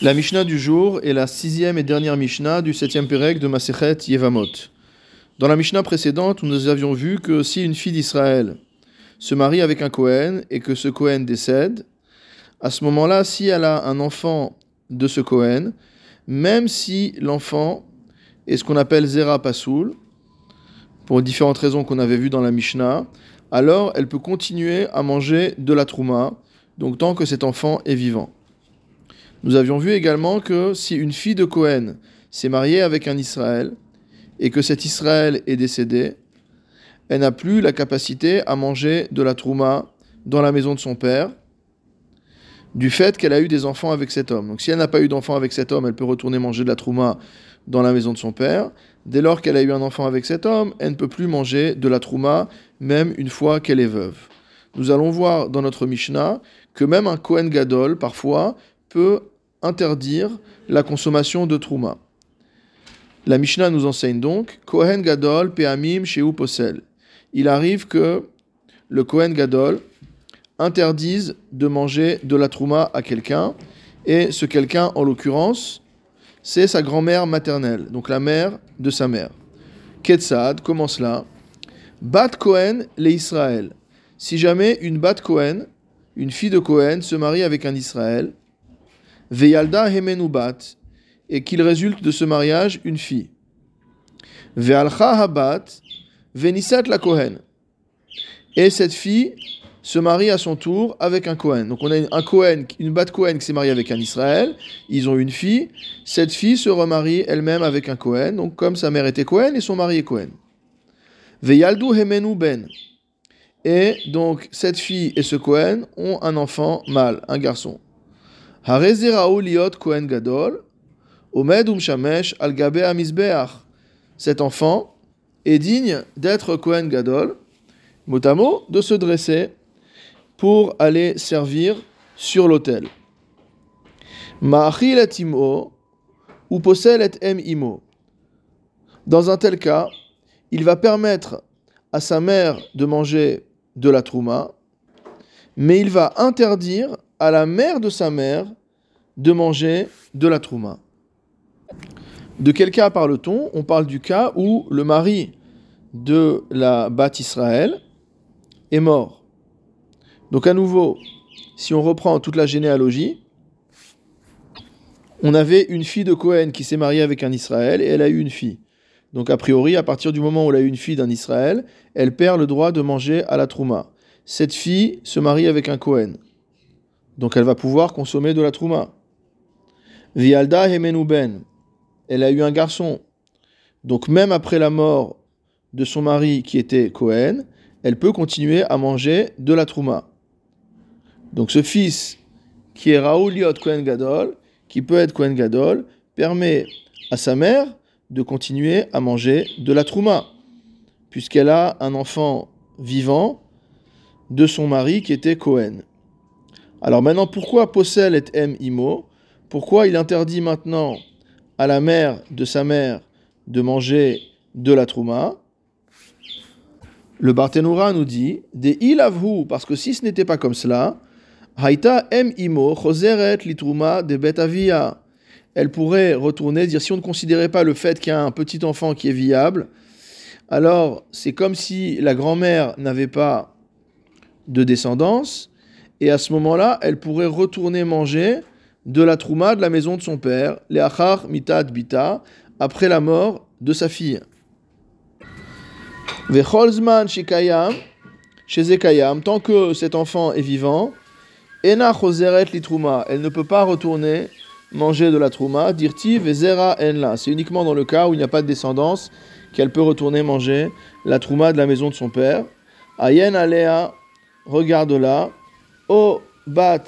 La Mishnah du jour est la sixième et dernière Mishnah du septième Pérec de Masechet Yevamot. Dans la Mishnah précédente, nous avions vu que si une fille d'Israël se marie avec un Kohen et que ce Kohen décède, à ce moment-là, si elle a un enfant de ce Kohen, même si l'enfant est ce qu'on appelle Zera Pasoul, pour différentes raisons qu'on avait vues dans la Mishnah, alors elle peut continuer à manger de la Trouma, donc tant que cet enfant est vivant. Nous avions vu également que si une fille de Cohen s'est mariée avec un Israël et que cet Israël est décédé, elle n'a plus la capacité à manger de la trouma dans la maison de son père du fait qu'elle a eu des enfants avec cet homme. Donc si elle n'a pas eu d'enfants avec cet homme, elle peut retourner manger de la trouma dans la maison de son père. Dès lors qu'elle a eu un enfant avec cet homme, elle ne peut plus manger de la trouma même une fois qu'elle est veuve. Nous allons voir dans notre Mishnah que même un Kohen Gadol, parfois, peut interdire la consommation de trouma. La Mishnah nous enseigne donc Kohen Gadol Peamim Sheu. Il arrive que le Kohen Gadol interdise de manger de la trouma à quelqu'un, et ce quelqu'un, en l'occurrence, c'est sa grand-mère maternelle, donc la mère de sa mère. Ketzad, comment cela? Bat Kohen les Israël. Si jamais une Bat Kohen, une fille de Kohen, se marie avec un Israël, Veyalda hemenubat, et qu'il résulte de ce mariage une fille. Ve'alcha habat, venisat la Kohen. Et cette fille se marie à son tour avec un Kohen. Donc on a un Kohen, une bat Kohen qui s'est mariée avec un Israël. Ils ont une fille. Cette fille se remarie elle-même avec un Kohen. Donc comme sa mère était Kohen et son mari est Kohen. Veyaldu hemenu ben. Et donc cette fille et ce Kohen ont un enfant mâle, un garçon. Umshamesh al Cet enfant est digne d'être Kohen Gadol, mot de se dresser pour aller servir sur l'autel. Ma'achil ou et. Dans un tel cas, il va permettre à sa mère de manger de la trouma, mais il va interdire à la mère de sa mère de manger de la trouma. De quel cas parle-t-on? On parle du cas où le mari de la Bat Israël est mort. Donc à nouveau, si on reprend toute la généalogie, on avait une fille de Cohen qui s'est mariée avec un Israël et elle a eu une fille. Donc a priori, à partir du moment où elle a eu une fille d'un Israël, elle perd le droit de manger à la trouma. Cette fille se marie avec un Cohen. Donc elle va pouvoir consommer de la trouma. Vialda ben. Elle a eu un garçon. Donc même après la mort de son mari qui était Cohen, elle peut continuer à manger de la trouma. Donc ce fils qui est Raouliot Kohen Gadol, qui peut être Kohen Gadol, permet à sa mère de continuer à manger de la trouma, puisqu'elle a un enfant vivant de son mari qui était Cohen. Alors maintenant, pourquoi Possel et M Imo pourquoi il interdit maintenant à la mère de sa mère de manger de la trouma? Le Barthénoura nous dit des ilavhu, parce que si ce n'était pas comme cela, haïta em imo choseret litruma de betavia. Elle pourrait retourner, dire si on ne considérait pas le fait qu'il y a un petit enfant qui est viable, alors c'est comme si la grand-mère n'avait pas de descendance, et à ce moment-là, elle pourrait retourner manger de la trouma de la maison de son père, Leachar mitad bita, après la mort de sa fille. Vecholzman shikayam, chez tant que cet enfant est vivant, ena choseret litrouma, elle ne peut pas retourner manger de la trouma, dirti vezera enla. C'est uniquement dans le cas où il n'y a pas de descendance qu'elle peut retourner manger la trouma de la maison de son père. Ayen alea, regarde là, o bat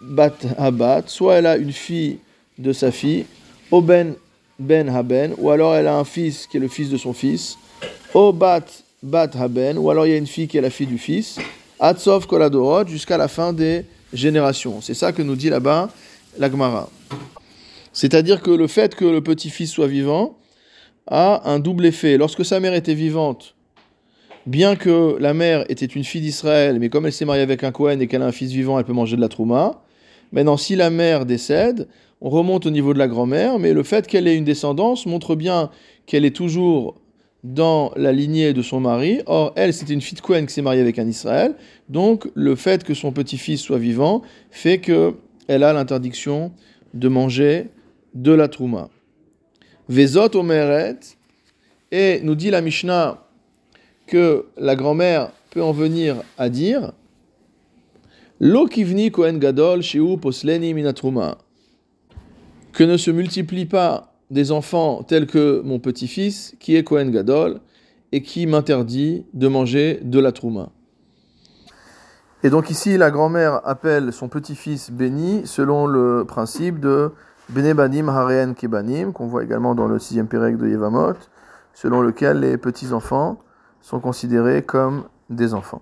bat habat, soit elle a une fille de sa fille, o ben ben haben, ou alors elle a un fils qui est le fils de son fils, o bat bat haben, ou alors il y a une fille qui est la fille du fils, atzov koladorot, jusqu'à la fin des générations. C'est ça que nous dit là-bas l'Agmara. C'est-à-dire que le fait que le petit-fils soit vivant a un double effet. Lorsque sa mère était vivante, bien que la mère était une fille d'Israël, mais comme elle s'est mariée avec un Cohen et qu'elle a un fils vivant, elle peut manger de la trouma. Maintenant, si la mère décède, on remonte au niveau de la grand-mère, mais le fait qu'elle ait une descendance montre bien qu'elle est toujours dans la lignée de son mari. Or, elle, c'était une fille de Cohen qui s'est mariée avec un Israël. Donc, le fait que son petit-fils soit vivant fait qu'elle a l'interdiction de manger de la trouma. Vezot omeret, et nous dit la Mishnah que la grand-mère peut en venir à dire Que ne se multiplie pas des enfants tels que mon petit-fils, qui est Kohen Gadol, et qui m'interdit de manger de la trouma. Et donc ici, la grand-mère appelle son petit-fils béni selon le principe de Benebanim Haren Kebanim, qu'on voit également dans le sixième pérec de Yevamot, selon lequel les petits-enfants sont considérés comme des enfants.